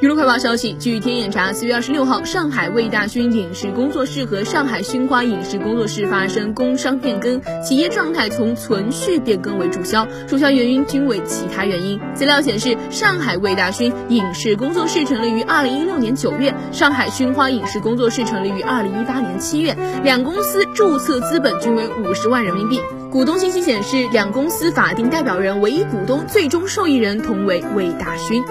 娱乐快报消息，据天眼查，四月二十六号，上海魏大勋影视工作室和上海熏花影视工作室发生工商变更，企业状态从存续变更为注销，注销原因均为其他原因。资料显示，上海魏大勋影视工作室成立于二零一六年九月，上海熏花影视工作室成立于二零一八年七月，两公司注册资本均为五十万人民币。股东信息显示，两公司法定代表人、唯一股东、最终受益人同为魏大勋。